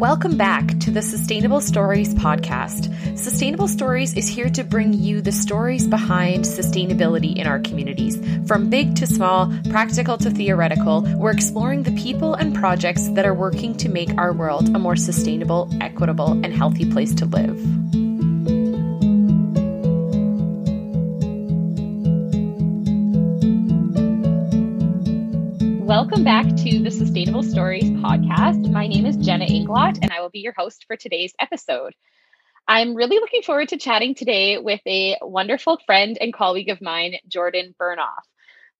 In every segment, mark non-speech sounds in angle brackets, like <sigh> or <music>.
Welcome back to the Sustainable Stories podcast. Sustainable Stories is here to bring you the stories behind sustainability in our communities. From big to small, practical to theoretical, we're exploring the people and projects that are working to make our world a more sustainable, equitable, and healthy place to live. Welcome back to the Sustainable Stories podcast. My name is Jenna Inglot, and I will be your host for today's episode. I'm really looking forward to chatting today with a wonderful friend and colleague of mine, Jordan Burnoff.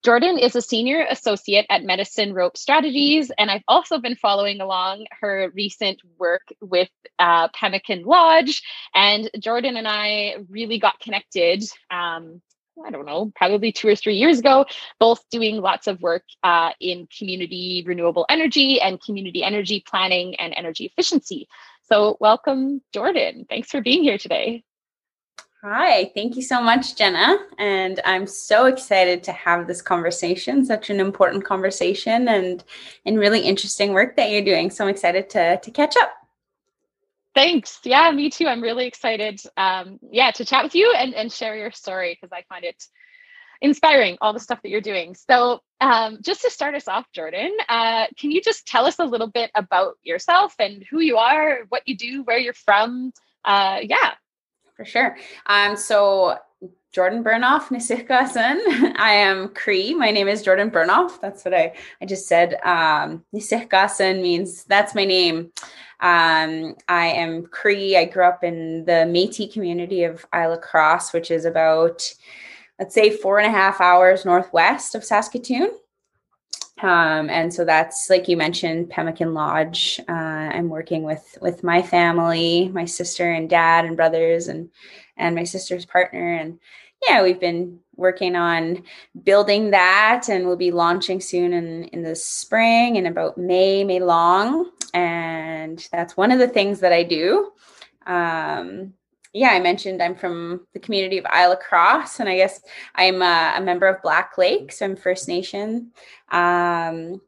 Jordan is a senior associate at Medicine Rope Strategies, and I've also been following along her recent work with uh, Pemmican Lodge. And Jordan and I really got connected um, I don't know, probably two or three years ago, both doing lots of work uh, in community renewable energy and community energy planning and energy efficiency. So, welcome, Jordan. Thanks for being here today. Hi, thank you so much, Jenna. And I'm so excited to have this conversation, such an important conversation and, and really interesting work that you're doing. So I'm excited to, to catch up. Thanks. Yeah, me too. I'm really excited. Um, yeah, to chat with you and, and share your story because I find it inspiring, all the stuff that you're doing. So, um, just to start us off, Jordan, uh, can you just tell us a little bit about yourself and who you are, what you do, where you're from? Uh, yeah. For sure. Um, so, Jordan Burnoff, Nisihkasan. <laughs> I am Cree. My name is Jordan Burnoff. That's what I, I just said. Um, means that's my name. Um, I am Cree. I grew up in the Metis community of Isle Cross, which is about, let's say, four and a half hours northwest of Saskatoon. Um, and so that's like you mentioned, Pemmican Lodge. Uh, I'm working with with my family, my sister and dad and brothers, and and my sister's partner, and yeah, we've been working on building that and we'll be launching soon in, in the spring in about May, May long. And that's one of the things that I do. Um, yeah, I mentioned I'm from the community of Isle Cross, and I guess I'm a, a member of Black Lake, so I'm First Nation. Um,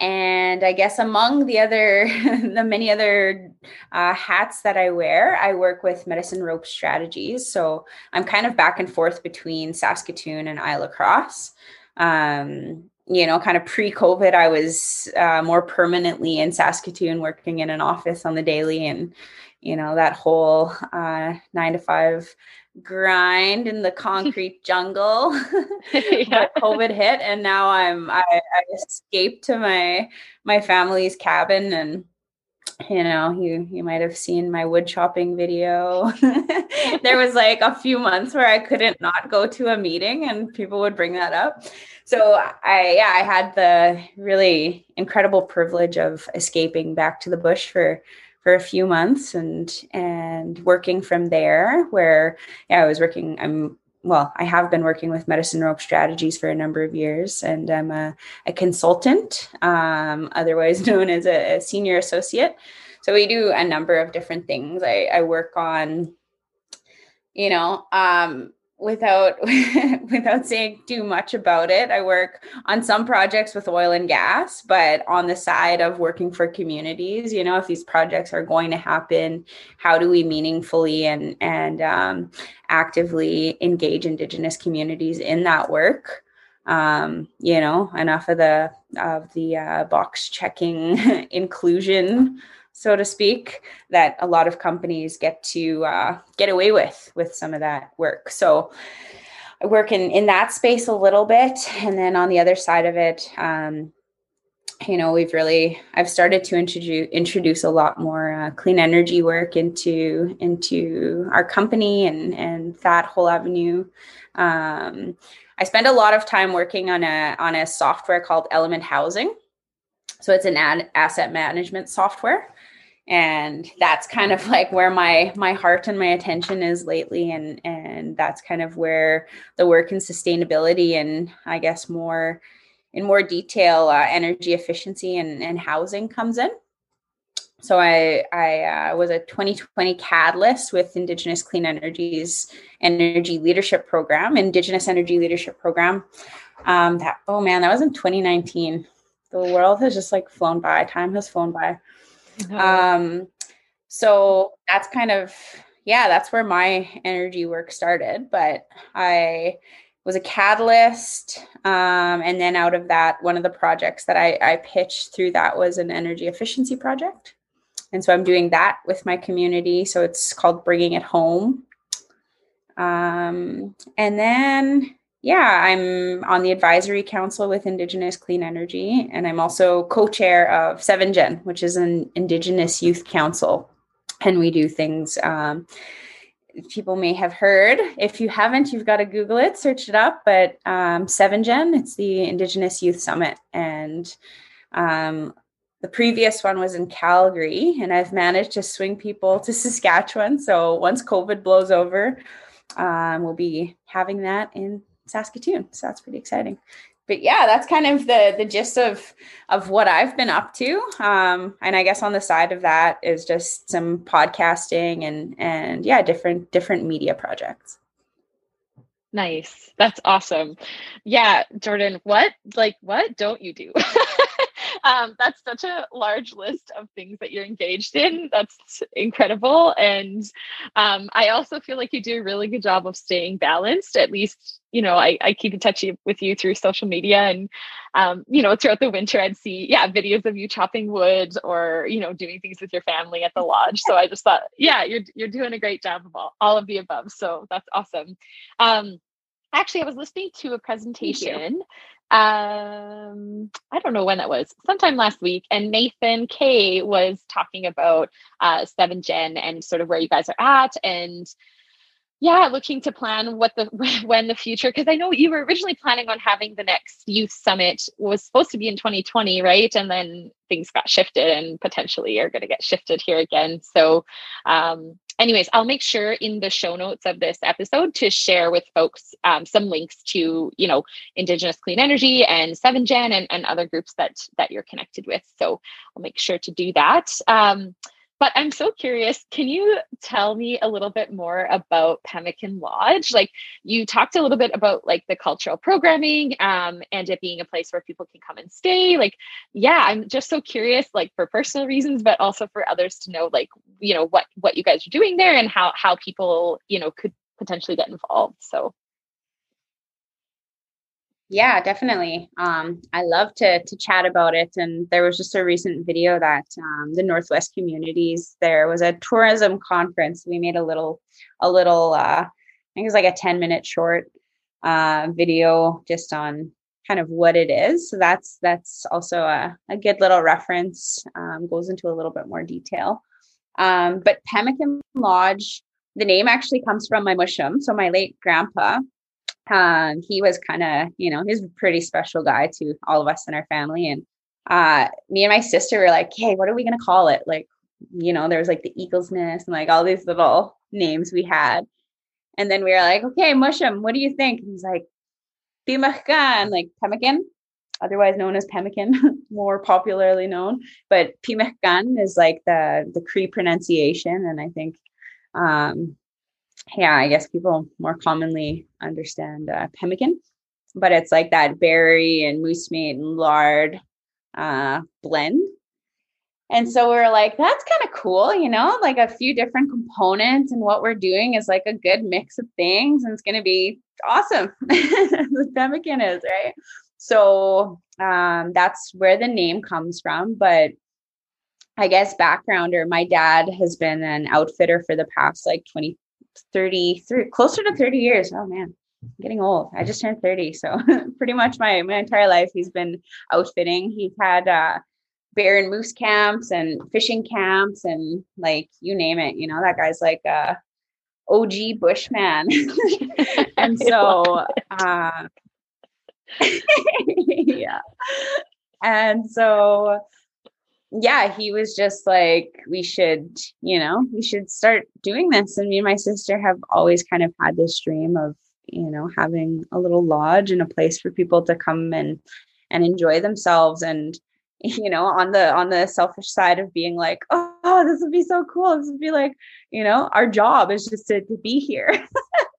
and i guess among the other <laughs> the many other uh, hats that i wear i work with medicine rope strategies. So i'm kind of back and forth between saskatoon and isle cross. Um, you know kind of pre-covid i was uh, more permanently in saskatoon working in an office on the daily and you know that whole uh, nine to five grind in the concrete <laughs> jungle <laughs> <laughs> yeah. covid hit and now i'm I, I escaped to my my family's cabin and you know you you might have seen my wood chopping video there was like a few months where i couldn't not go to a meeting and people would bring that up so i yeah i had the really incredible privilege of escaping back to the bush for for a few months and and working from there where yeah, I was working I'm well, I have been working with medicine rope strategies for a number of years, and I'm a, a consultant, um, otherwise <laughs> known as a, a, senior associate. So we do a number of different things. I, I work on, you know, um, without <laughs> without saying too much about it. I work on some projects with oil and gas but on the side of working for communities you know if these projects are going to happen how do we meaningfully and and um, actively engage indigenous communities in that work? Um, you know enough of the of the uh, box checking <laughs> inclusion so to speak, that a lot of companies get to uh, get away with with some of that work. So I work in in that space a little bit, and then on the other side of it, um, you know, we've really I've started to introduce introduce a lot more uh, clean energy work into into our company and and that whole avenue. Um, I spend a lot of time working on a on a software called Element Housing. So it's an ad, asset management software and that's kind of like where my my heart and my attention is lately. And and that's kind of where the work in sustainability and i guess more in more detail uh, energy efficiency and, and housing comes in. So i i uh, was a 2020 catalyst with indigenous clean energies energy leadership program indigenous energy leadership program. Um that oh man that was in 2019 the world has just like flown by. Time has flown by Um, so that's kind of yeah, that's where my energy work started. But I was a catalyst, um, and then out of that, one of the projects that I, I pitched through that was an energy efficiency project. And so I'm doing that with my community. So it's called Bringing It Home. Um, and then yeah, I'm on the advisory council with Indigenous Clean Energy, and I'm also co chair of Seven Gen, which is an Indigenous Youth Council. And we do things um, people may have heard. If you haven't, you've got to Google it, search it up. But um, Seven Gen, it's the Indigenous Youth Summit. And um, the previous one was in Calgary, and I've managed to swing people to <laughs> Saskatchewan. So once COVID blows over, um, we'll be having that in Saskatoon. So that's pretty exciting. But yeah, that's kind of the the gist of of what I've been up to. Um, and I guess on the side of that is just some podcasting and and yeah, different different media projects. Nice. That's awesome. Yeah, Jordan, what like what don't you do? <laughs> um, that's such a large list of things that you're engaged in. That's incredible. And um, I also feel like you do a really good job of staying balanced. At least, you know, I, I keep in touch with you through social media. And, um, you know, throughout the winter, I'd see, yeah, videos of you chopping wood or, you know, doing things with your family at the lodge. So I just thought, yeah, you're, you're doing a great job of all, all of the above. So that's awesome. Um, actually, I was listening to a presentation um i don't know when that was sometime last week and nathan k was talking about uh seven gen and sort of where you guys are at and yeah looking to plan what the <laughs> when the future because i know you were originally planning on having the next youth summit was supposed to be in 2020 right and then things got shifted and potentially are going to get shifted here again so um anyways, I'll make sure in the show notes of this episode to share with folks um, some links to, you know, Indigenous Clean Energy and 7Gen and, and other groups that that you're connected with. So I'll make sure to do that. Um, but I'm so curious. Can you tell me a little bit more about Pemmican Lodge? Like you talked a little bit about like the cultural programming um, and it being a place where people can come and stay. Like, yeah, I'm just so curious, like for personal reasons, but also for others to know, like you know what what you guys are doing there and how how people you know could potentially get involved. So yeah, definitely. Um, I love to to chat about it. And there was just a recent video that um, the Northwest communities. There was a tourism conference. We made a little a little. Uh, I think it was like a ten minute short uh, video just on kind of what it is. So that's that's also a, a good little reference. Um, goes into a little bit more detail. Um, but Pemmican Lodge, the name actually comes from my mushum. So my late grandpa um, he was kind of, you know, he's a pretty special guy to all of us in our family. And uh, me and my sister were like, hey, what are we going to call it? Like, you know, there was like the Eagle's Nest and like all these little names we had. And then we were like, okay, Mushum, what do you think? And he's like, Pimachkan, like pemmican, otherwise known as pemmican, <laughs> more popularly known. But Pimachkan is like the the Cree pronunciation. And I think um, yeah, I guess people more commonly understand uh, pemmican, but it's like that berry and moose meat and lard uh, blend. And so we are like, that's kind of cool, you know, like a few different components, and what we're doing is like a good mix of things, and it's going to be awesome. <laughs> the pemmican is right. So um, that's where the name comes from. But I guess backgrounder, my dad has been an outfitter for the past like 20 30, closer to 30 years. Oh man, I'm getting old. I just turned 30. So <laughs> pretty much my, my entire life, he's been outfitting. He's had uh, bear and moose camps and fishing camps and like, you name it, you know, that guy's like a OG bushman. <laughs> and <laughs> so, uh, yeah. And so yeah, he was just like, we should, you know, we should start doing this. And me and my sister have always kind of had this dream of, you know, having a little lodge and a place for people to come and and enjoy themselves. And, <laughs> you know, on the on the selfish side of being like, oh, oh this would be so cool. This would be like, you know, our job is just to, to be here.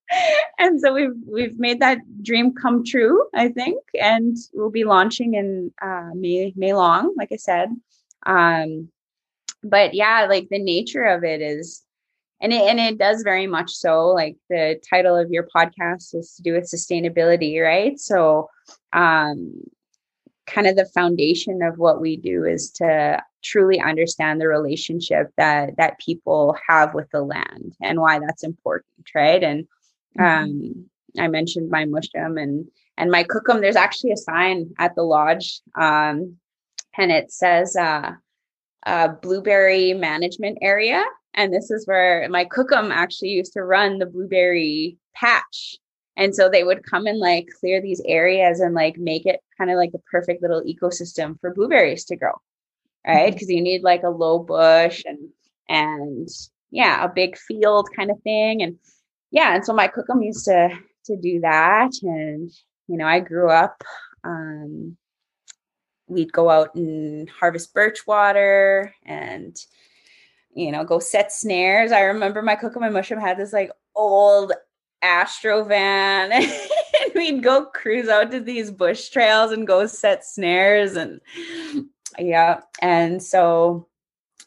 <laughs> and so we've we've made that dream come true, I think. And we'll be launching in uh, May May long, like I said. Um, but yeah, like the nature of it is and it, and it does very much so like the title of your podcast is to do with sustainability right? So um kind of the foundation of what we do is to truly understand the relationship that that people have with the land and why that's important right? And mm-hmm. um i mentioned my mushum and and my cookum there's actually a sign at the lodge um and it says uh uh blueberry management area and this is where my cookum actually used to run the blueberry patch. And so they would come and like clear these areas and like make it kind of like the perfect little ecosystem for blueberries to grow. Right. Because mm-hmm. you need like a low bush and and yeah, a big field kind of thing. And yeah, and so my cookum used to to do that. And you know, I grew up um we'd go out and harvest birch water and you know, go set snares. I remember my Cookum My Mushum had this like old Astro van. <laughs> and we'd go cruise out to these bush trails and go set snares and yeah. And so,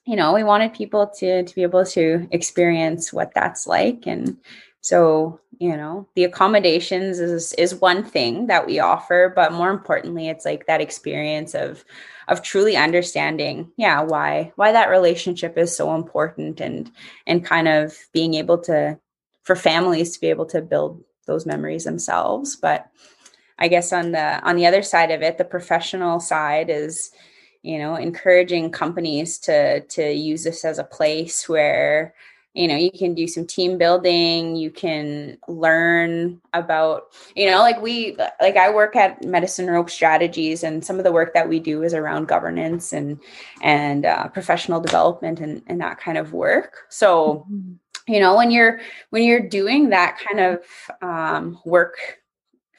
you know, we wanted people to to be able to experience what that's like. And so, you know, the accommodations is is one thing that we offer, but more importantly, it's like that experience of of truly understanding yeah why why that relationship is so important and and kind of being able to for families to be able to build those memories themselves. But i guess on the on the other side of it the professional side is you know encouraging companies to to use this as a place where you know you can do some team building you can learn about you know like we like i work at medicine rope strategies and some of the work that we do is around governance and and uh, professional development and, and that kind of work so mm-hmm. you know when you're when you're doing that kind of um, work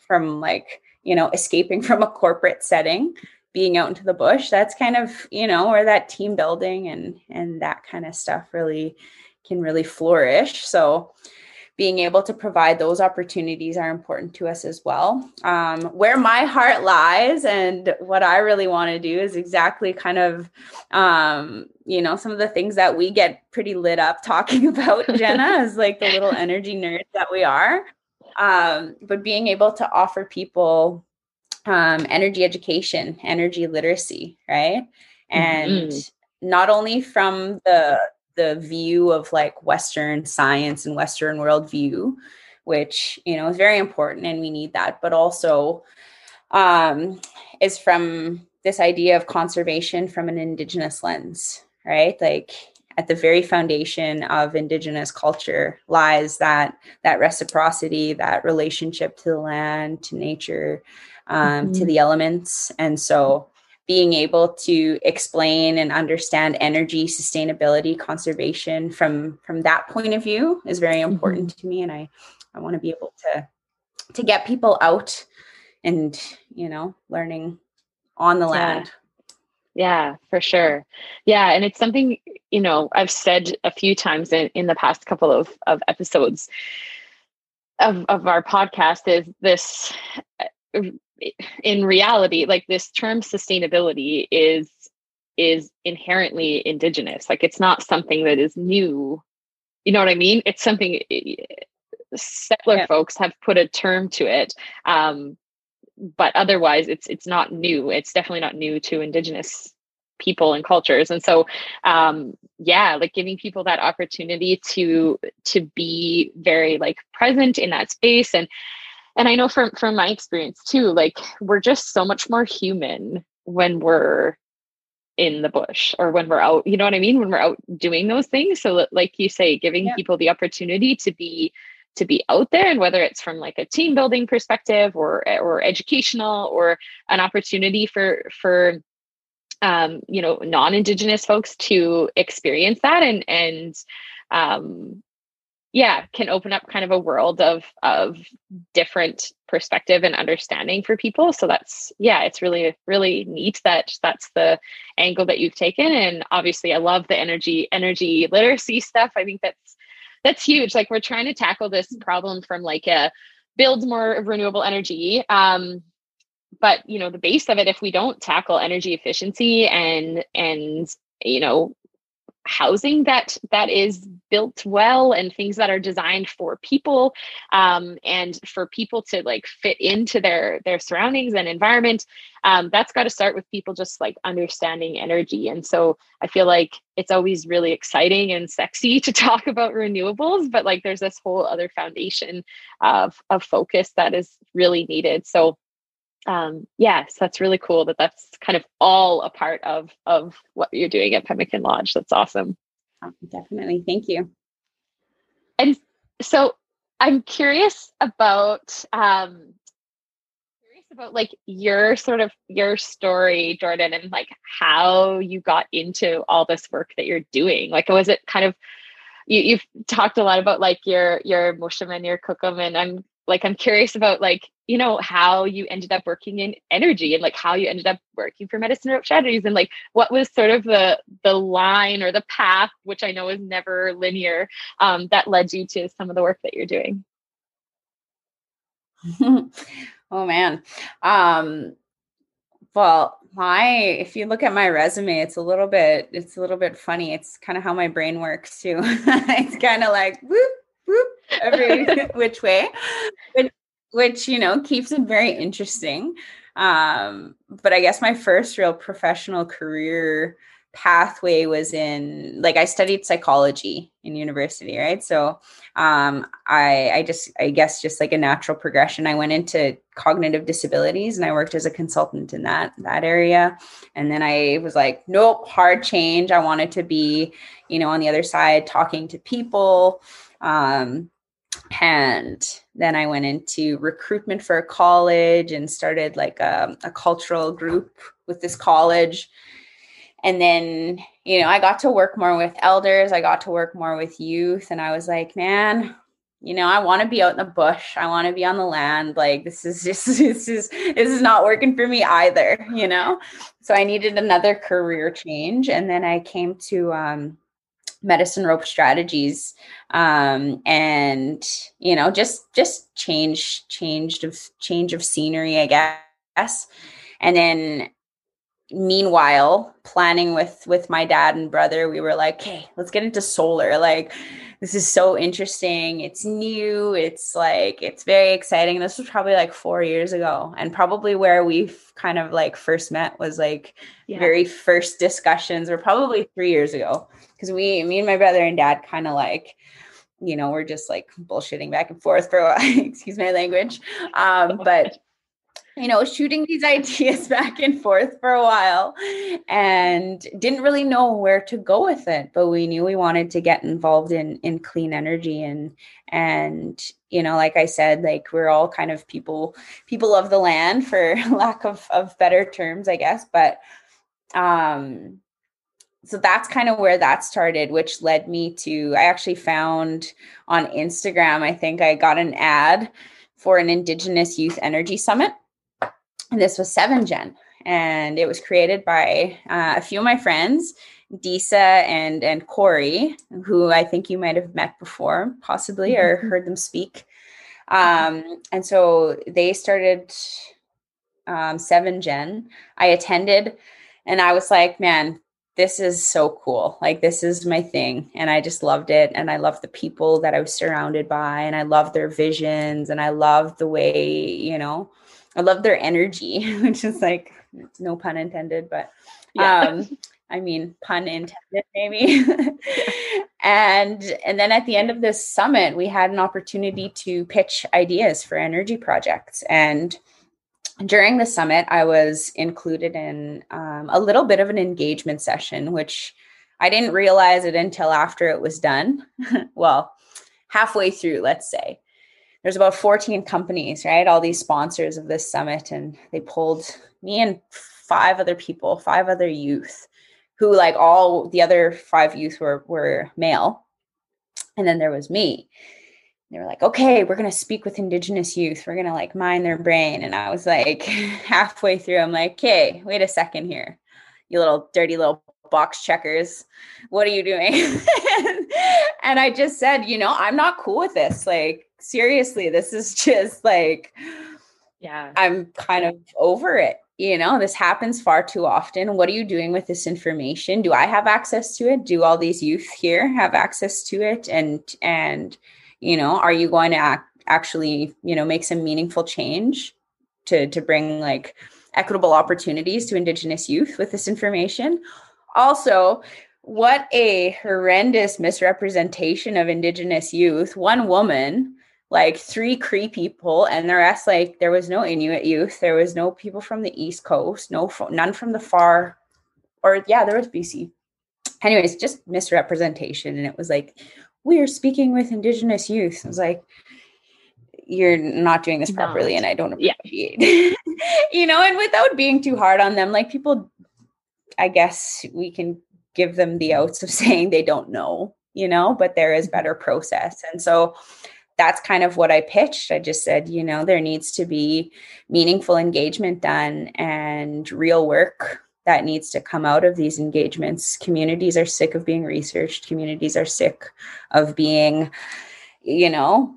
from like you know escaping from a corporate setting being out into the bush that's kind of you know where that team building and and that kind of stuff really can really flourish. So being able to provide those opportunities are important to us as well. Um, where my heart lies and what I really want to do is exactly kind of, um, you know, some of the things that we get pretty lit up talking <laughs> about, Jenna, is like the little energy nerds that we are. Um, but being able to offer people um, energy education, energy literacy, right? And mm-hmm. not only from the the view of like Western science and Western worldview, which you know is very important and we need that, but also um, is from this idea of conservation from an indigenous lens, right? Like at the very foundation of indigenous culture lies that that reciprocity, that relationship to the land, to nature, um, mm-hmm. to the elements, and so being able to explain and understand energy sustainability conservation from from that point of view is very mm-hmm. important mm-hmm. to me and i i want to be able to to get people out and you know learning on the land yeah for sure yeah and it's something you know i've said a few times in, in the past couple of, of episodes of, of our podcast is this in reality like this term sustainability is is inherently indigenous. Like it's not something that is new. You know what i mean? It's something settler yeah. folks have put a term to it um, but otherwise it's it's not new. It's definitely not new to indigenous people and cultures. And so um yeah like giving people that opportunity to to be very like present in that space and and i know from from my experience too like we're just so much more human when we're in the bush or when we're out you know what i mean when we're out doing those things so like you say giving yeah. people the opportunity to be to be out there and whether it's from like a team building perspective or or educational or an opportunity for for um you know non-indigenous folks to experience that and and um yeah can open up kind of a world of of different perspective and understanding for people. So that's yeah it's really really neat that that's the angle that you've taken. And obviously i love the energy energy literacy stuff. I think that's that's huge. Like we're trying to tackle this problem from like a build more renewable energy. Um but you know the base of it if we don't tackle energy efficiency and and you know housing that that is built well and things that are designed for people um, and for people to like fit into their their surroundings and environment um, that's got to start with people just like understanding energy. And so i feel like it's always really exciting and sexy <laughs> to talk about renewables but like there's this whole other foundation of of focus that is really needed. So um, yes, that's really cool that that's kind of all a part of of what you're doing at Pemmican Lodge. That's awesome. Oh, definitely, thank you. And so I'm curious about um, curious about like your sort of your story, Jordan, and like how you got into all this work that you're doing. Like, was it kind of you, you've talked a lot about like your your Mushum and your Cookum, and I'm like I'm curious about like you know how you ended up working in energy and like how you ended up working for medicine rope strategies and like what was sort of the the line or the path which i know is never linear um, that led you to some of the work that you're doing? <laughs> Oh man. Um well my if you look at my resume it's a little bit it's a little bit funny. It's kind of how my brain works too. <laughs> It's kind of like whoop <laughs> every <laughs> which way but which you know keeps it very interesting. Um, but i guess my first real professional career pathway was in like i studied psychology in university right? So um, i i just i guess just like a natural progression. I went into cognitive disabilities and i worked as a consultant in that that area. And then i was like nope hard change. I wanted to be you know on the other side talking to people um, and then I went into recruitment for a college and started like a, a, cultural group with this college. And then, you know, I got to work more with elders, I got to work more with youth. And I was like, man, you know, I want to be out in the bush. I want to be on the land. Like this is <laughs> just this is this is not working for me either, you know? So I needed another career change. And then I came to um medicine rope strategies um, and you know just just change changed of change of scenery i guess. And then meanwhile planning with with my dad and brother we were like okay let's get into solar. Like this is so interesting. It's new. It's like it's very exciting. This was probably like four years ago. And probably where we've kind of like first met was like yeah. very first discussions or probably three years ago because we, me and my brother and dad, kind of like, you know, we're just like bullshitting back and forth for a while. <laughs> excuse my language. Um, <laughs> but you know, shooting these <laughs> ideas back and forth for a while and didn't really know where to go with it, but we knew we wanted to get involved in in clean energy and and you know, like I said, like we're all kind of people people of the land for lack of of better terms, I guess, but um so that's kind of where that started which led me to i actually found on instagram i think i got an ad for an indigenous youth energy summit. And this was 7 gen and it was created by uh, a few of my friends disa and and corey who i think you might have met before possibly or mm-hmm. heard them speak. Um, and so they started um, 7 gen. I attended and i was like man this is so cool. Like this is my thing. And I just loved it. And I loved the people that I was surrounded by. And I loved their visions. And I loved the way, you know, I love their energy, <laughs> which is like no pun intended, but yeah. um I mean pun intended maybe. <laughs> and and then at the end of this summit, we had an opportunity to pitch ideas for energy projects. And during the summit, I was included in um, a little bit of an engagement session, which I didn't realize it until after it was done. <laughs> well, halfway through, let's say. There's about 14 companies, right? All these sponsors of this summit, and they pulled me and five other people, five other youth, who like all the other five youth were were male, and then there was me they were like, okay, we're going to speak with Indigenous youth. We're going to like mine their brain. And I was like, <laughs> halfway through, I'm like, okay, wait a second here. You little dirty little box checkers. What are you doing? <laughs> and I just said, you know, I'm not cool with this. Like, seriously, this is just like, yeah, I'm kind of over it. you know, this happens far too often. What are you doing with this information? Do I have access to it? Do all these youth here have access to it? And, and, you know, are you going to act, actually, you know, make some meaningful change to, to bring like equitable opportunities to Indigenous youth with this information? Also, what a horrendous misrepresentation of Indigenous youth. One woman like three Cree people, and the rest like there was no Inuit youth, there was no people from the East Coast, no none from the far, or yeah, there was BC. Anyways, just misrepresentation, and it was like we are speaking with Indigenous youth. I was like, you're not doing this properly, not. and I don't appreciate. Yeah. <laughs> you know, and without being too hard on them, like people, I guess we can give them the outs of <laughs> saying they don't know you know but there is mm-hmm. better process and so that's kind of what I pitched. I just said, you know, there needs to be meaningful engagement done and real work that needs to come out of these engagements. Communities are sick of being researched, communities are sick of being, you know,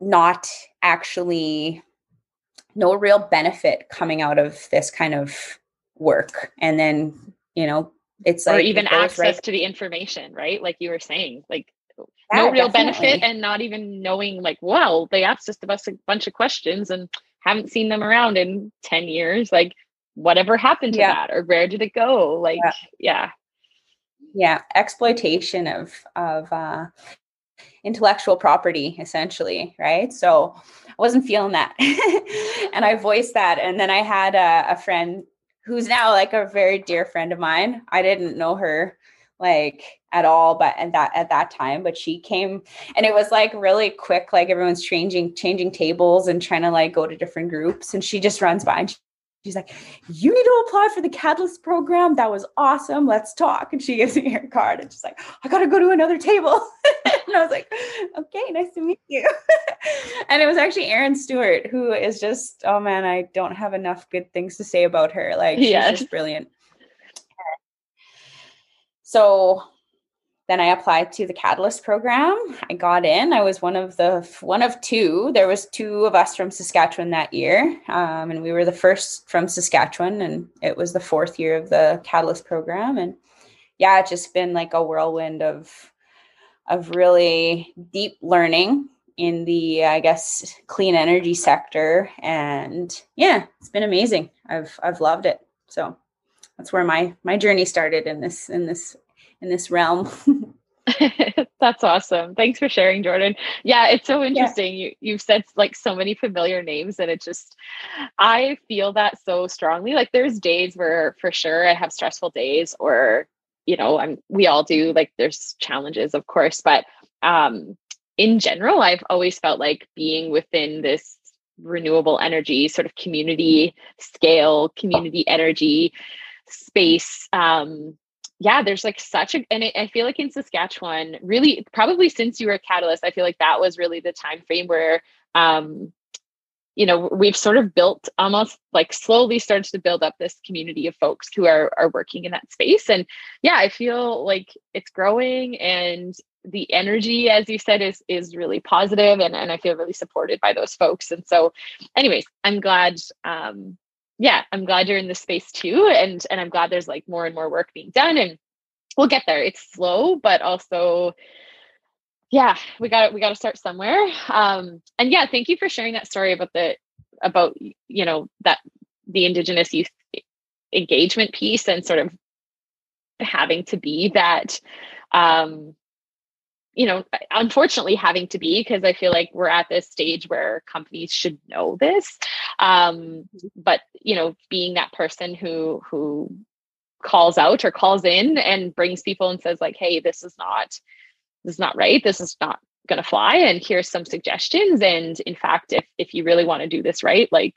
not actually no real benefit coming out of this kind of work. And then, you know, it's like or like even access right- to the information, right? Like you were saying, like yeah, no real definitely. benefit and not even knowing like well they asked us a bunch of questions and haven't seen them around in 10 years like whatever happened to yeah. that or where did it go? Like yeah. yeah. Yeah exploitation of of uh intellectual property essentially right? So i wasn't feeling that. <laughs> And i voiced that and then i had a, a friend who's now like a very dear friend of mine. I didn't know her like at all but at that at that time but she came and it was like really quick like everyone's changing changing tables and trying to like go to different groups and she just runs by and she's like you need to apply for the catalyst program? That was awesome. Let's talk. And she gives me her card and she's like i gotta go to another table. <laughs> And i was like okay nice to meet you. <laughs> And it was actually erin stewart who is just oh man i don't have enough good things to say about her. Like she's yes. just brilliant. So then I applied to the Catalyst program. I got in. I was one of the one of two. There was two of us from Saskatchewan that year, um, and we were the first from Saskatchewan. And it was the fourth year of the Catalyst program. And yeah, it's just been like a whirlwind of of really deep learning in the I guess clean energy sector. And yeah, it's been amazing. I've I've loved it. So that's where my my journey started in this in this in this realm. <laughs> <laughs> That's awesome. Thanks for sharing, Jordan. Yeah, it's so interesting. Yeah. You you've said like so many familiar names and it just I feel that so strongly. Like there's days where for sure I have stressful days or you know, I'm we all do like there's challenges of course, but um in general I've always felt like being within this renewable energy sort of community scale, community energy space um yeah there's like such a and i feel like in saskatchewan really probably since you were a catalyst i feel like that was really the time frame where um you know we've sort of built almost like slowly started to build up this community of folks who are are working in that space. And yeah i feel like it's growing and the energy as you said is is really positive and, and i feel really supported by those folks. And so anyways i'm glad um yeah, I'm glad you're in this space too. And and I'm glad there's like more and more work being done. And we'll get there. It's slow, but also yeah, we got we got to start somewhere. Um, and yeah, thank you for sharing that story about the about you know that the Indigenous youth engagement piece and sort of having to be that um you know, unfortunately having to be because I feel like we're at this stage where companies should know this. Um, but you know, being that person who who calls out or calls in and brings people and says like, "Hey, this is not this is not right. This is not going to fly." And here's some suggestions. And in fact, if if you really want to do this right, like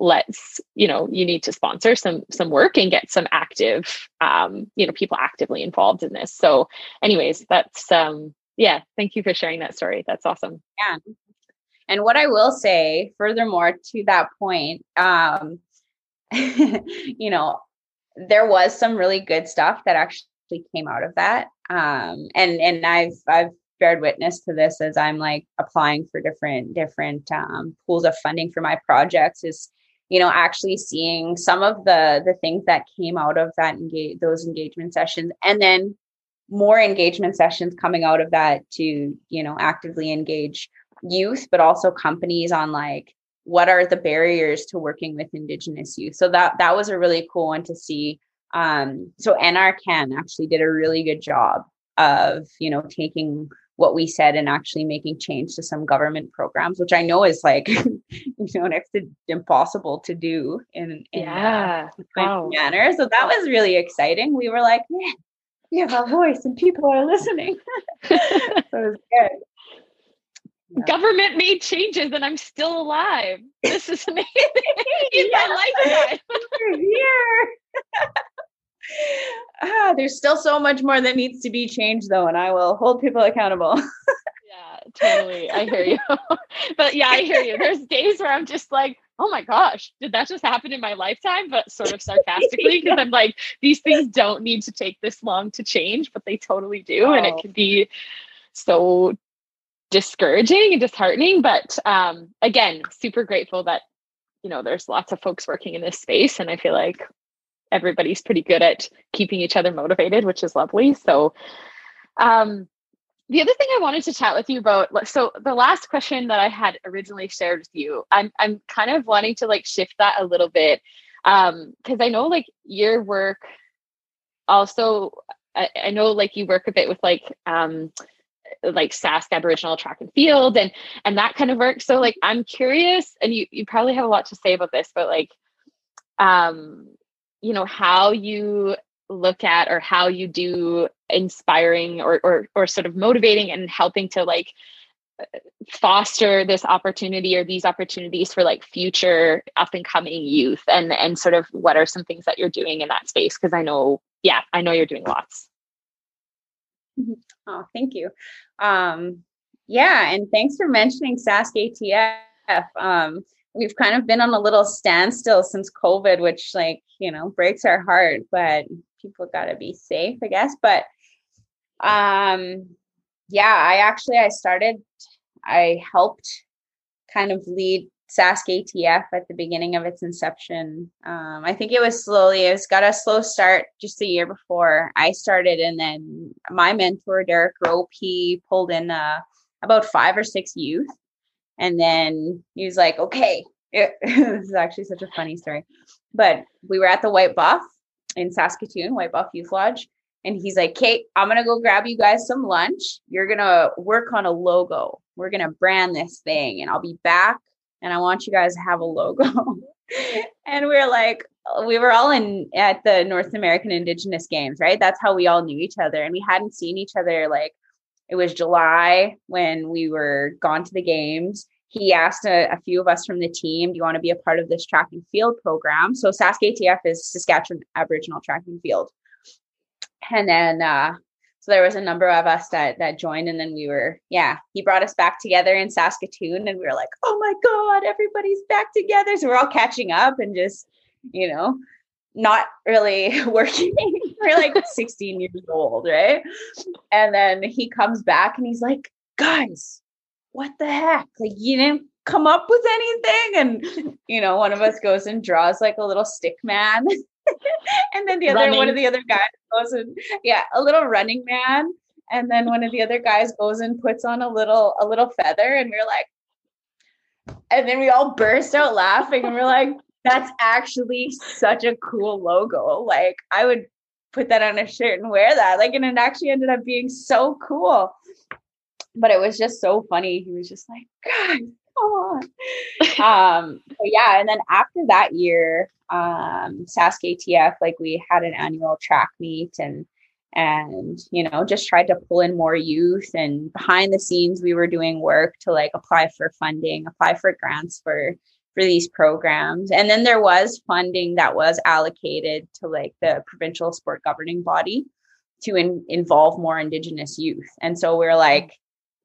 let's you know you need to sponsor some some work and get some active um you know people actively involved in this. So anyways that's um yeah thank you for sharing that story. That's awesome. Yeah. And what i will say furthermore to that point um <laughs> you know there was some really good stuff that actually came out of that. Um and and i've i've beared witness to this as i'm like applying for different different um, pools of funding for my projects is you know actually seeing some of the the things that came out of that engage those engagement sessions and then more engagement sessions coming out of that to you know actively engage youth but also companies on like what are the barriers to working with indigenous youth? So that that was a really cool one to see. Um so NRCan actually did a really good job of you know taking what we said and actually making change to some government programs, which I know is like, <laughs> <laughs> you know, next to impossible to do in, in yeah. wow. manner. So that was really exciting. We were like, man, we have a voice and people are listening. <laughs> so it was good. Yeah. Government made changes and I'm still alive. This is amazing <laughs> in my lifetime. We're here ah, there's still so much more that needs to be changed though and i will hold people accountable yeah totally i hear you <laughs> but yeah i hear you there's days where i'm just like oh my gosh did that just happen in my lifetime but sort of sarcastically <laughs> because i'm like these things don't need to take this long to change but they totally do oh. and it oh. can be so discouraging and disheartening but um again super grateful that you know there's lots of folks working in this space and i feel like everybody's pretty good at keeping each other motivated, which is lovely. So, um, the other thing I wanted to chat with you about, so the last question that I had originally shared with you, I'm I'm kind of wanting to like shift that a little bit, um, because I know like your work, also, I, I know like you work a bit with like um like Sask Aboriginal track and field and and that kind of work. So like I'm curious, and you you probably have a lot to say about this, but like um you know how you look at or how you do inspiring or or, or sort of motivating and helping to like foster this opportunity or these opportunities for like future up and coming youth and and sort of what are some things that you're doing in that space? Because i know yeah i know you're doing lots. Mm-hmm. oh thank you. Um yeah and thanks for mentioning sask atf um we've kind of been on a little standstill since COVID, which like, you know, breaks our heart, but people got to be safe, I guess. But um yeah, I actually I started I helped kind of lead Sask ATF at the beginning of its inception. Um, I think it was slowly, it's got a slow start just a year before I started. And then my mentor, Derek Rope, he pulled in uh, about five or six youth and then he was like, okay, <laughs> it, this is actually such a funny story. But we were at the White Buff in Saskatoon, White Buff Youth Lodge. And he's like, Kate, I'm going to go grab you guys some lunch. You're going to work on a logo. We're going to brand this thing and I'll be back. And I want you guys to have a logo. <laughs> and we are like, we were all in at the North American Indigenous Games, right? That's how we all knew each other. And we hadn't seen each other like it was July when we were gone to the games he asked a, a, few of us from the team, do you want to be a part of this track and field program? So Sask ATF is Saskatchewan Aboriginal Track and Field. And then uh, so there was a number of us that that joined and then we were yeah he brought us back together in saskatoon and we were like oh my god everybody's back together so we're all catching up and just you know not really <laughs> working we're like 16 years old right and then he comes back and he's like guys what the heck? Like you didn't come up with anything. And you know, one of us goes and draws like a little stick man. <laughs> and then the other running. one of the other guys goes and yeah, a little running man. And then one of the other guys goes and puts on a little a little feather, and we're like, and then we all burst out laughing, and we're like, that's actually such a cool logo. Like I would put that on a shirt and wear that. Like, and it actually ended up being so cool but it was just so funny. He was just like, God, come on. <laughs> um, yeah, and then after that year, um, Sask ATF, like we had an annual track meet and and you know just tried to pull in more youth and behind the scenes we were doing work to like apply for funding apply for grants for for these programs and then there was funding that was allocated to like the provincial sport governing body to in, involve more indigenous youth and so we're like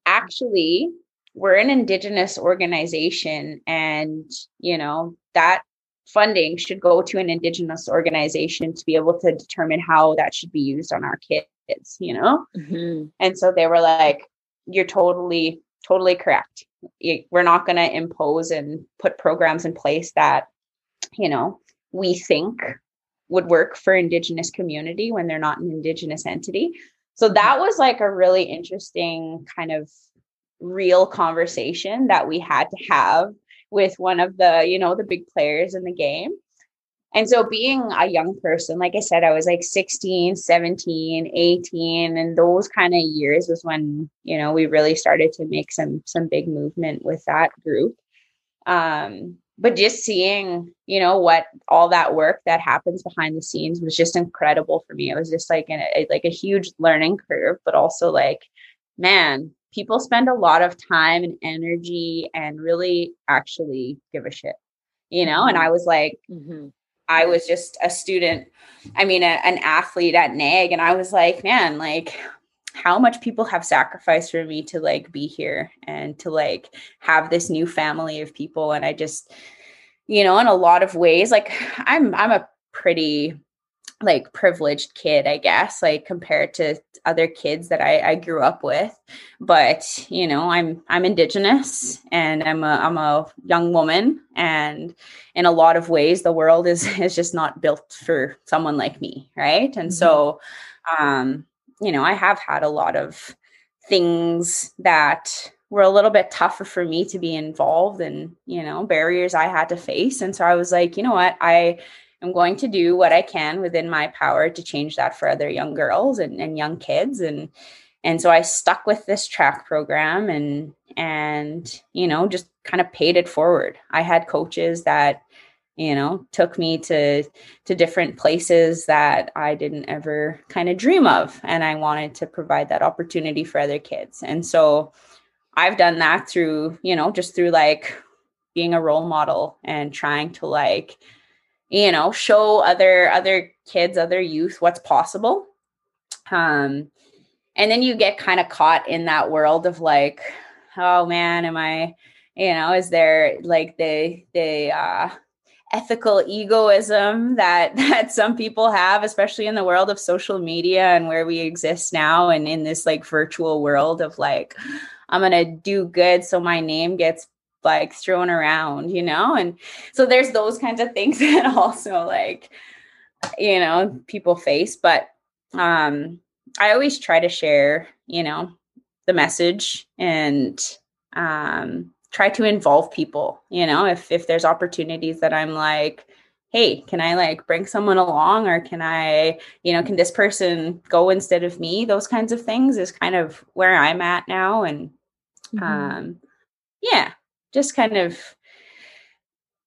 actually we're an indigenous organization and you know that funding should go to an indigenous organization to be able to determine how that should be used on our kids you know mm-hmm. and so they were like you're totally totally correct we're not going to impose and put programs in place that you know, we think would work for indigenous community when they're not an indigenous entity. So that was like a really interesting kind of real conversation that we had to have with one of the, you know, the big players in the game. And so being a young person, like I said, I was like 16, 17, 18 and those kind of years was when, you know, we really started to make some some big movement with that group. Um but just seeing, you know, what all that work that happens behind the scenes was just incredible for me. It was just like an, a, like a huge learning curve, but also like man, people spend a lot of time and energy and really actually give a shit you know and mm-hmm. i was like mm-hmm. I was just a student, I mean, a, an athlete at NAIG. And I was like, man, like, how much people have sacrificed for me to like be here and to like have this new family of people. And I just, you know, in a lot of ways, like I'm, I'm a pretty like privileged kid, I guess, like compared to other kids that I, I grew up with. But you know, I'm I'm indigenous and I'm a I'm a young woman, and in a lot of ways, the world is <laughs> is just not built for someone like me, right? And mm-hmm. so, um, you know, I have had a lot of things that were a little bit tougher for me to be involved and, you know, barriers I had to face. And so I was like, you know what, I I'm going to do what I can within my power to change that for other young girls and, and young kids. And and so I stuck with this track program and and you know just kind of paid it forward. I had coaches that you know took me to to different places that I didn't ever kind of dream of and I wanted to provide that opportunity for other kids. And so I've done that through, you know, just through like being a role model and trying to like you know show other other kids other youth what's possible um and then you get kind of caught in that world of like oh man am i you know is there like the the uh ethical egoism that <laughs> that some people have especially in the world of social media and where we exist now and in this like virtual world of like i'm going to do good so my name gets like thrown around, you know? And so there's those kinds of things <laughs> that also like, you know, people face. But um I always try to share, you know, the message and um try to involve people, you know, if if there's opportunities that I'm like, hey, can I like bring someone along or can I, you know, can this person go instead of me? Those kinds of things is kind of where I'm at now. And mm-hmm. um yeah, just kind of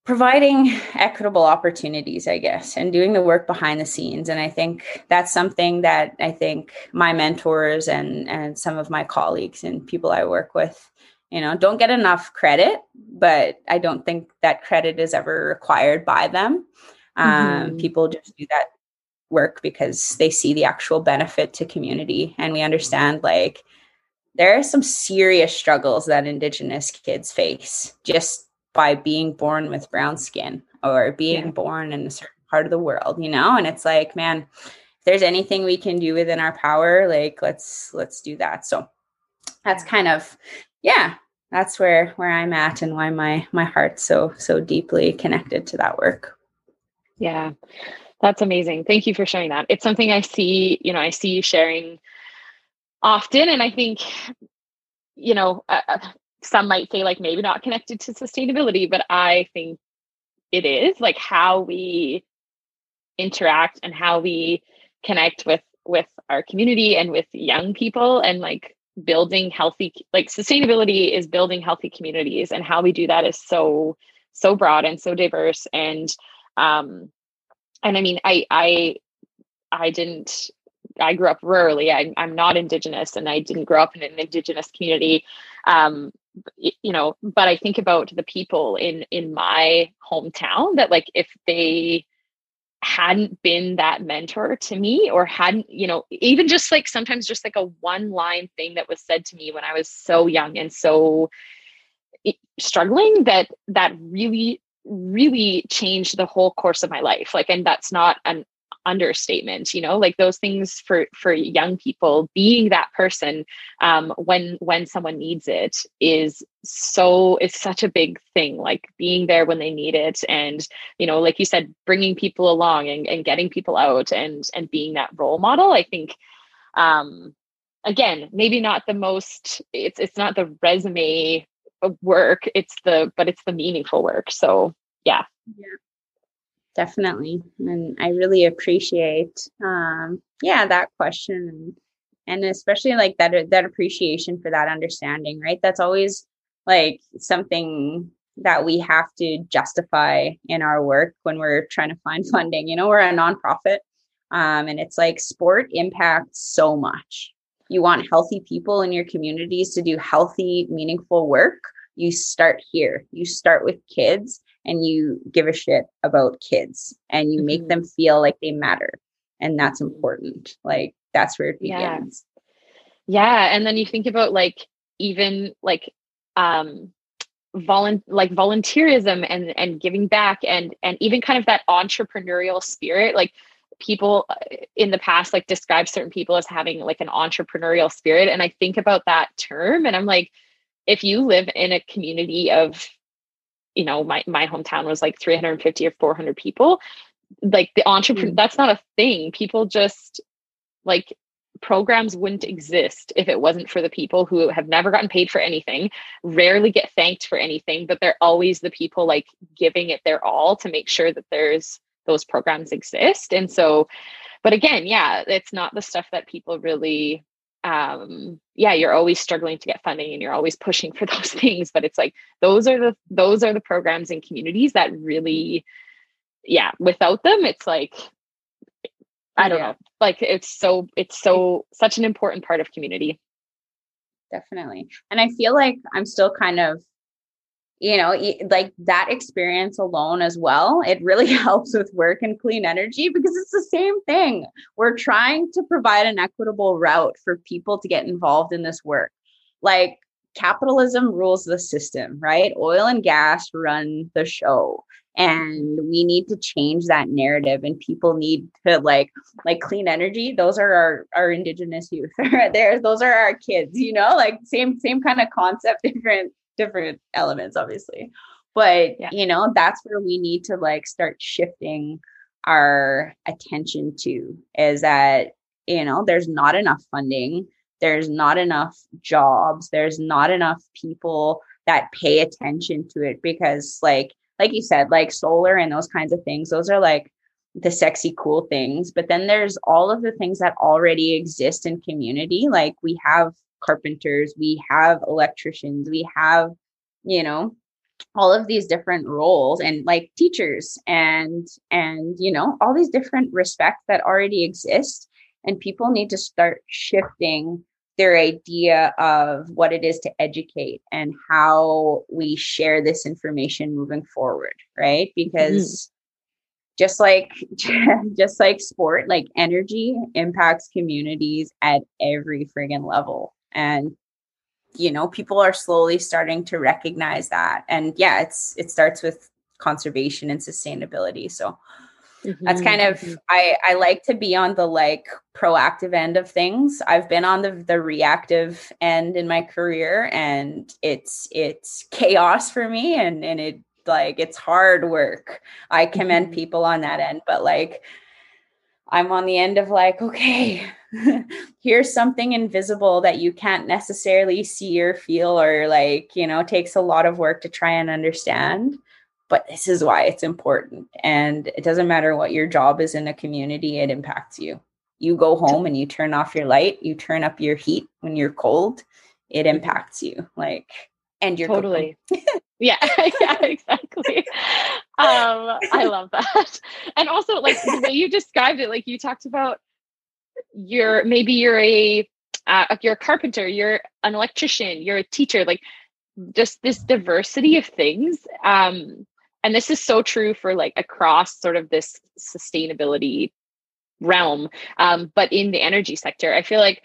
providing equitable opportunities i guess and doing the work behind the scenes and i think that's something that i think my mentors and and some of my colleagues and people i work with you know don't get enough credit but i don't think that credit is ever required by them. Um, mm-hmm. people just do that work because they see the actual benefit to community. And we understand like there are some serious struggles that indigenous kids face just by being born with brown skin or being yeah. born in a certain part of the world you know? And it's like man if there's anything we can do within our power like let's let's do that. So that's kind of yeah that's where where i'm at and why my my heart's so so deeply connected to that work. Yeah that's amazing. Thank you for sharing that. It's something i see you know i see you sharing often and i think you know uh, uh, some might say like maybe not connected to sustainability but i think it is like how we interact and how we connect with with our community and with young people and like building healthy like sustainability is building healthy communities and how we do that is so so broad and so diverse and um and i mean i i i didn't I grew up rurally. I, am not Indigenous, and I didn't grow up in an Indigenous community. Um, you know, but I think about the people in in my hometown that, like, if they hadn't been that mentor to me or hadn't you know even just like sometimes just like a one line thing that was said to me when i was so young and so struggling that that really really changed the whole course of my life. Like and that's not an understatement you know like those things for for young people being that person um when when someone needs it is so it's such a big thing like being there when they need it and you know like you said bringing people along and, and getting people out and and being that role model i think um again maybe not the most it's it's not the resume work it's the but it's the meaningful work. So yeah. Yeah definitely. And i really appreciate um yeah that question. And, and especially like that that appreciation for that understanding right? That's always like something that we have to justify in our work when we're trying to find <laughs> funding. You know we're a nonprofit um, and it's like sport impacts so much. You want healthy people in your communities to do healthy meaningful work you start here. You start with kids and you give a shit about kids and you mm-hmm. make them feel like they matter. And that's important. Like that's where it begins. Yeah. yeah. And then you think about like even like um volun like volunteerism and and giving back and and even kind of that entrepreneurial spirit like people uh, in the past like describe certain people as having like an entrepreneurial spirit and i think about that term and i'm like if you live in a community of you know my my hometown was like 350 or 400 people. Like the entrepreneur mm. that's not a thing. People just like programs wouldn't exist if it wasn't for the people who have never gotten paid for anything rarely get thanked for anything but they're always the people like giving it their all to make sure that there's those programs exist. And so but again yeah it's not the stuff that people really um yeah you're always struggling to get funding and you're always pushing for <laughs> those things but it's like those are the those are the programs and communities that really yeah without them it's like i don't yeah. know like it's so it's so such an important part of community definitely and i feel like i'm still kind of you know like that experience alone as well it really <laughs> helps with work and clean energy because it's the same thing. We're trying to provide an equitable route for people to get involved in this work. Like capitalism rules the system right? Oil and gas run the show and we need to change that narrative and people need to like like clean energy. Those are our our indigenous youth. <laughs> There those are our kids you know? Like same same kind of concept <laughs> different different elements, obviously. But yeah. you know, that's where we need to like start shifting our attention to is that, you know, there's not enough funding, there's not enough jobs, there's not enough people that pay attention to it because like like you said, like solar and those kinds of things, those are like the sexy cool things but then there's all of the things that already exist in community like we have carpenters, we have electricians, we have, you know, all of these different roles and like teachers and and you know all these different respects that already exist and people need to start shifting their idea of what it is to educate and how we share this information moving forward right mm-hmm. because mm-hmm. just like <laughs> just like sport like energy impacts communities at every friggin level and you know people are slowly starting to recognize that and yeah it's it starts with conservation and sustainability so mm-hmm. that's kind of mm-hmm. i i like to be on the like proactive end of things i've been on the the reactive end in my career and it's it's chaos for me and and it like it's hard work i commend mm-hmm. people on that end but like I'm on the end of like, okay, <laughs> here's something invisible that you can't necessarily see or feel, or like, you know, takes a lot of work to try and understand. But this is why it's important. And it doesn't matter what your job is in a community, it impacts you. You go home and you turn off your light, you turn up your heat when you're cold, it impacts you. Like, and you're totally. <laughs> <laughs> yeah, yeah, exactly. um, I love that. And also like the way you described it, like you talked about you're maybe you're a uh, you're a carpenter, you're an electrician, you're a teacher, like just this diversity of things. Um, and this is so true for like across sort of this sustainability realm. Um, but in the energy sector, I feel like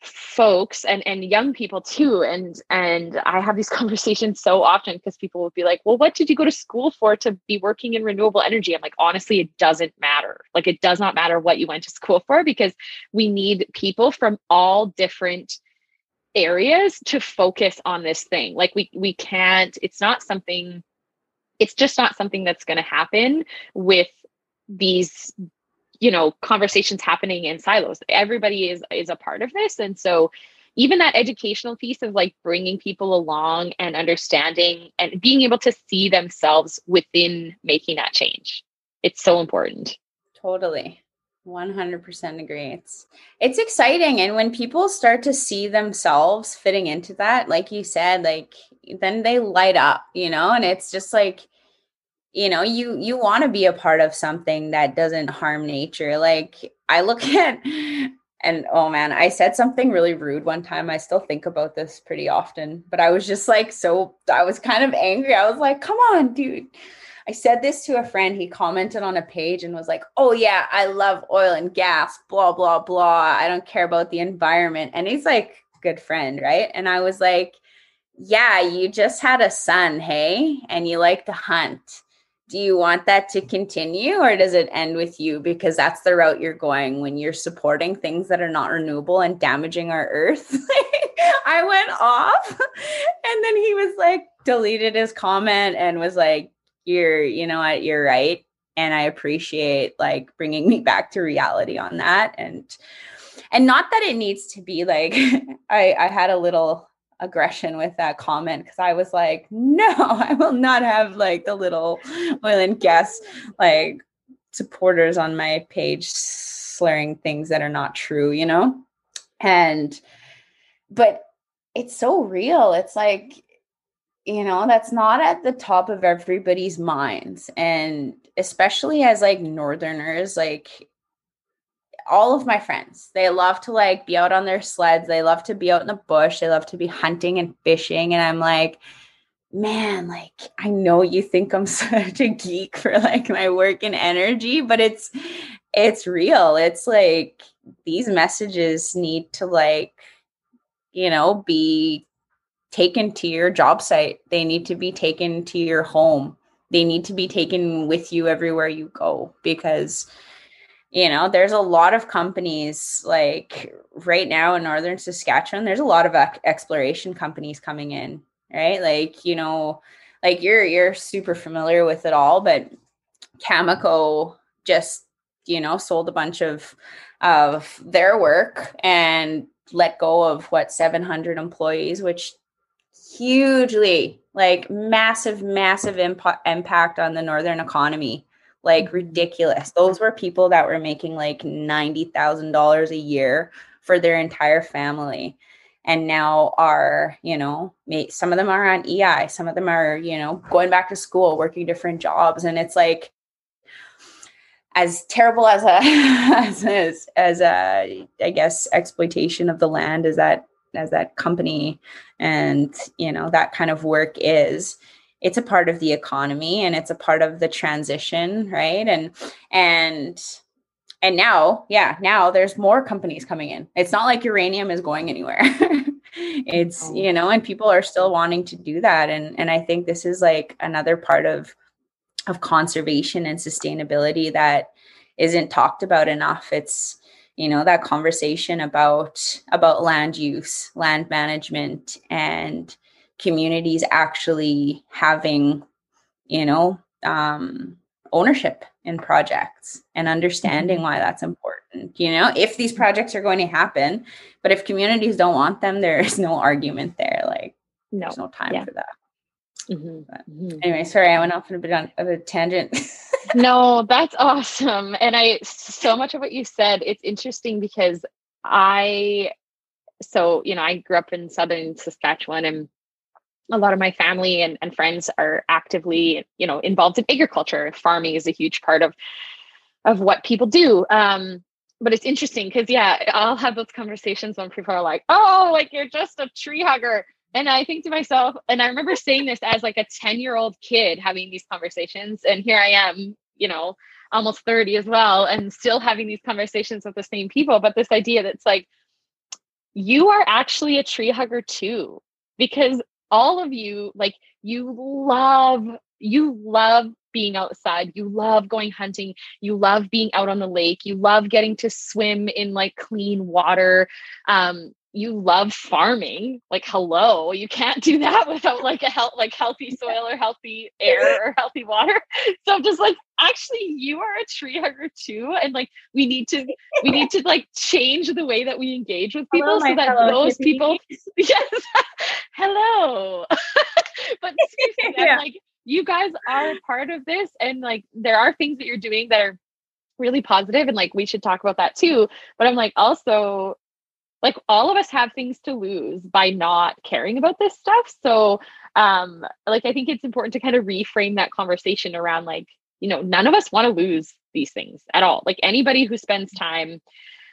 folks and and young people too. And and i have these <laughs> conversations so often because people will be like well what did you go to school for to be working in renewable energy? I'm like honestly it doesn't matter. Like it does not matter what you went to school for because we need people from all different areas to focus on this thing. Like we we can't it's not something it's just not something that's going to happen with these you know conversations happening in silos. Everybody is is a part of this. And so even that educational piece of like bringing people along and understanding and being able to see themselves within making that change it's so important. Totally. 100% agree. It's it's exciting. And when people start to see themselves fitting into that like you said like then they light up you know? And it's just like you know you you want to be a part of something that doesn't harm nature. Like i look <laughs> at and oh man i said something really rude one time. I still think about this pretty often but i was just like so i was kind of angry. I was like come on dude. I said this to a friend. He commented on a page and was like oh yeah i love oil and gas blah blah blah. I don't care about the environment. And he's like good friend right? And i was like yeah you just had a son hey? And you like to hunt do you want that to continue or does it end with you? Because that's the route you're going when you're supporting things that are not renewable and damaging our earth. <laughs> I went off and then he was like deleted his comment and was like you're you know what? You're right and i appreciate like bringing me back to reality on that. And and not that it needs to be like <laughs> i i had a little aggression with that comment because I was like, no, <laughs> I will not have like the little oil and gas like supporters on my page slurring things that are not true, you know? And but it's so real. It's like, you know, that's not at the top of everybody's minds. And especially as like northerners, like all of my friends. They love to like be out on their sleds. They love to be out in the bush. They love to be hunting and fishing. And i'm like man like i know you think i'm <laughs> such a geek for like my work and energy but it's it's real. It's like these messages need to like you know be taken to your job site. They need to be taken to your home. They need to be taken with you everywhere you go because you know there's a lot of companies like right now in northern saskatchewan there's a lot of exploration companies coming in right? Like you know like you're you're super familiar with it all but cameco just you know sold a bunch of of their work and let go of what 700 employees which hugely like massive massive imp- impact on the northern economy like ridiculous. Those were people that were making like $90,000 a year for their entire family. And now are, you know, some of them are on EI, some of them are, you know, going back to school, working different jobs. And it's like, as terrible as a <laughs> as, as, as a I guess exploitation of the land as that as that company and you know that kind of work is it's a part of the economy and it's a part of the transition right? And and and now yeah now there's more companies coming in. It's not like uranium is going anywhere. <laughs> It's you know and people are still wanting to do that. And and i think this is like another part of of conservation and sustainability that isn't talked about enough. It's you know that conversation about about land use land management and communities actually having, you know, um, ownership in projects and understanding mm-hmm. why that's important. You know, if these projects are going to happen, but if communities don't want them, <laughs> there is no argument there. Like, no. there's no time yeah. for that. Mm-hmm. mm-hmm. Anyway, sorry, I went off on a bit on, of a tangent. <laughs> no, that's awesome. And I, so much of what you said, it's interesting because I, so, you know, I grew up in Southern Saskatchewan and a lot of my family and, and friends are actively you know involved in agriculture. Farming is a huge part of of what people do. Um but it's interesting because yeah i'll have those conversations when people are like oh like you're just a tree hugger. And i think to myself and i remember saying this as like a 10 year old kid having these conversations and here i am you know almost 30 as well and still having these conversations with the same people. But this idea that's like you are actually a tree hugger too, because all of you, like, you love, you love being outside. You love going hunting. You love being out on the lake. You love getting to swim in like clean water. Um, you love farming like hello you can't do that <laughs> without like a health like healthy soil or healthy air <laughs> or healthy water. <laughs> So i'm just like actually you are a tree hugger too and like we need to we need to like change the way that we engage with people hello, so that those hippie. people yes. Hello. But yeah. like you guys are part of this and like there are things that you're doing that are really positive and like we should talk about that too. But i'm like also like all of us have things to lose by not caring about this stuff. So um like i think it's important to kind of reframe that conversation around like you know none of us want to lose these things at all. Like anybody who spends time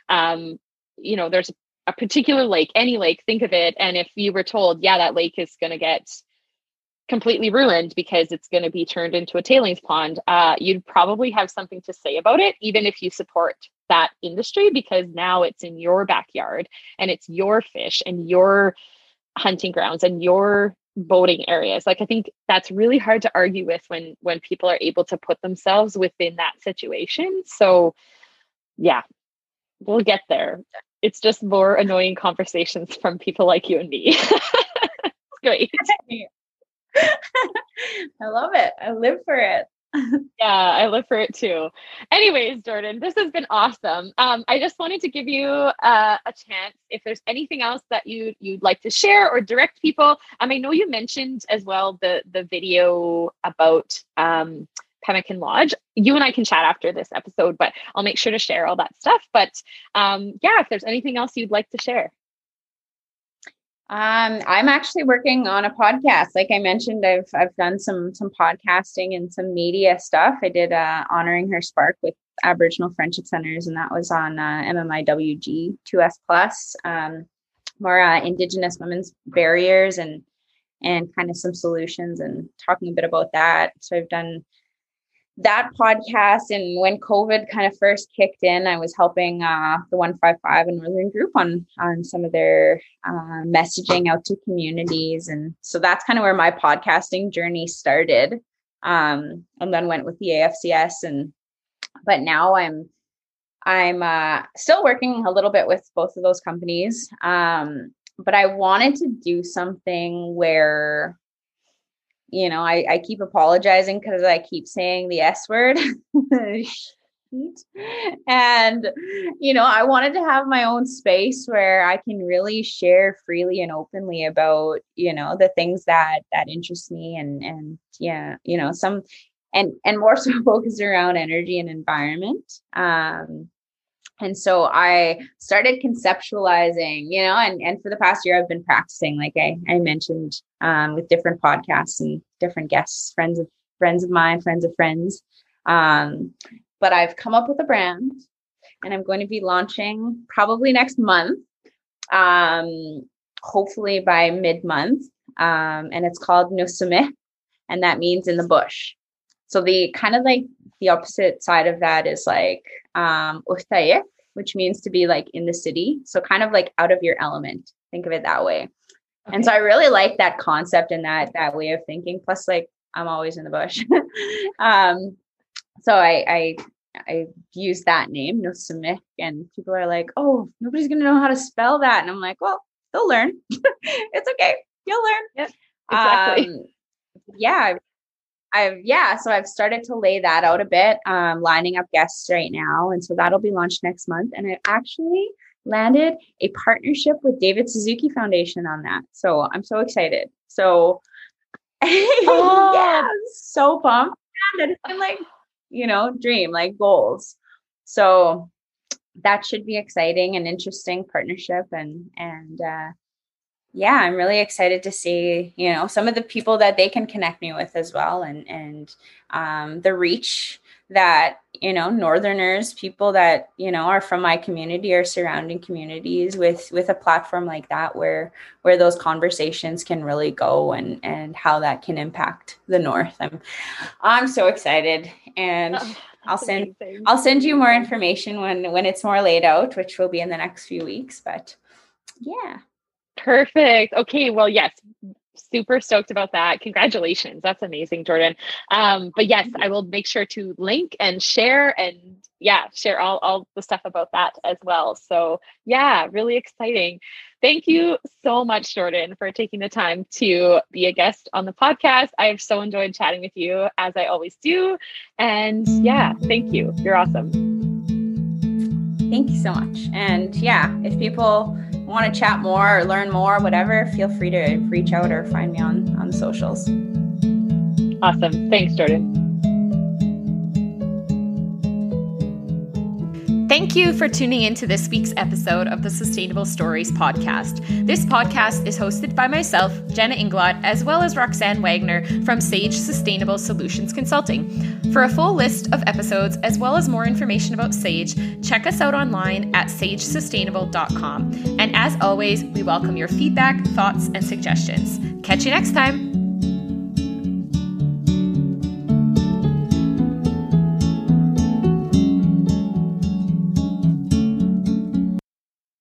um you know there's a particular lake any lake think of it. And if you were told yeah that lake is going to get completely ruined because it's going to be turned into a tailings pond, uh, you'd probably have something to say about it, even if you support that industry, because now it's in your backyard and it's your fish and your hunting grounds and your boating areas. Like i think that's really hard to argue with when when people are able to put themselves within that situation. So yeah we'll get there. It's just more annoying conversations <laughs> from people like you and me. <laughs> It's great. <laughs> I love it. I live for it. <laughs> yeah, I live for it too. Anyways, Jordan, this has been awesome. Um, I just wanted to give you uh, a chance if there's anything else that you you'd like to share or direct people. Um, I know you mentioned as well the the video about um, Pemmican Lodge. You and I can chat after this episode, but I'll make sure to share all that stuff. But um, yeah, if there's anything else you'd like to share. Um, I'm actually working on a podcast. Like I mentioned, I've I've done some some podcasting and some media stuff. I did uh, honoring her spark with Aboriginal Friendship Centers, and that was on uh, MMIWG two S plus. Um, more uh, Indigenous women's barriers and and kind of some solutions and talking a bit about that. So I've done that podcast and when covid kind of first kicked in i was helping uh, the 155 and northern group on on some of their uh, messaging out to communities. And so that's kind of where my podcasting journey started um, and then went with the afcs and but now i'm i'm uh, still working a little bit with both of those companies. Um, but i wanted to do something where you know, I, I keep apologizing because I keep saying the S word. <laughs> and, you know, I wanted to have my own space where I can really share freely and openly about, you know, the things that that interest me and and yeah, you know, some and and more so <laughs> focused around energy and environment. Um and so i started conceptualizing you know and, and for the past year i've been practicing like i, I mentioned um, with different podcasts and different guests friends of friends of mine friends of friends. Um, but i've come up with a brand and i'm going to be launching probably next month um, hopefully by mid-month um, and it's called Nusumeh, and that means in the bush so the kind of like the opposite side of that is like um, which means to be like in the city. So kind of like out of your element. Think of it that way. Okay. And so I really like that concept and that that way of thinking. Plus, like I'm always in the bush. <laughs> um, so I I I use that name, Nusumeh, and people are like, "Oh, nobody's gonna know how to spell that," and I'm like, "Well, they'll learn. <laughs> it's okay. You'll learn." Yep, exactly. Um, yeah, I've yeah, so I've started to lay that out a bit, um, lining up guests right now, and so that'll be launched next month. And I actually landed a partnership with David Suzuki Foundation on that, so I'm so excited. So <laughs> oh. yeah, so pumped. And it's been like you know, dream like goals. So that should be exciting and interesting partnership and and uh yeah, I'm really excited to see, you know, some of the people that they can connect me with as well and and um, the reach that, you know, northerners, people that, you know, are from my community or surrounding communities with with a platform like that where where those conversations can really go and and how that can impact the north. I'm I'm so excited and oh, <laughs> I'll send amazing. I'll send you more information when when it's more laid out, which will be in the next few weeks, but Yeah. Perfect. Okay. Well, yes, super stoked about that. Congratulations. That's amazing, Jordan. Um, but yes, I will make sure to link and share and yeah, share all, all the stuff about that as well. So yeah, really exciting. Thank you so much, Jordan, for taking the time to be a guest on the podcast. I've so enjoyed chatting with you as I always do. And yeah, thank you. You're awesome. Thank you so much. And yeah, if people want to chat more or learn more, whatever, feel free to reach out or find me on on socials. Awesome. Thanks, Jordan. Thank you for tuning in to this week's episode of the Sustainable Stories podcast. This podcast is hosted by myself, Jenna Inglot, as well as Roxanne Wagner from Sage Sustainable Solutions Consulting. For a full list of episodes, as well as more information about Sage, check us out online at sagesustainable.com. And as always, we welcome your feedback, thoughts, and suggestions. Catch you next time.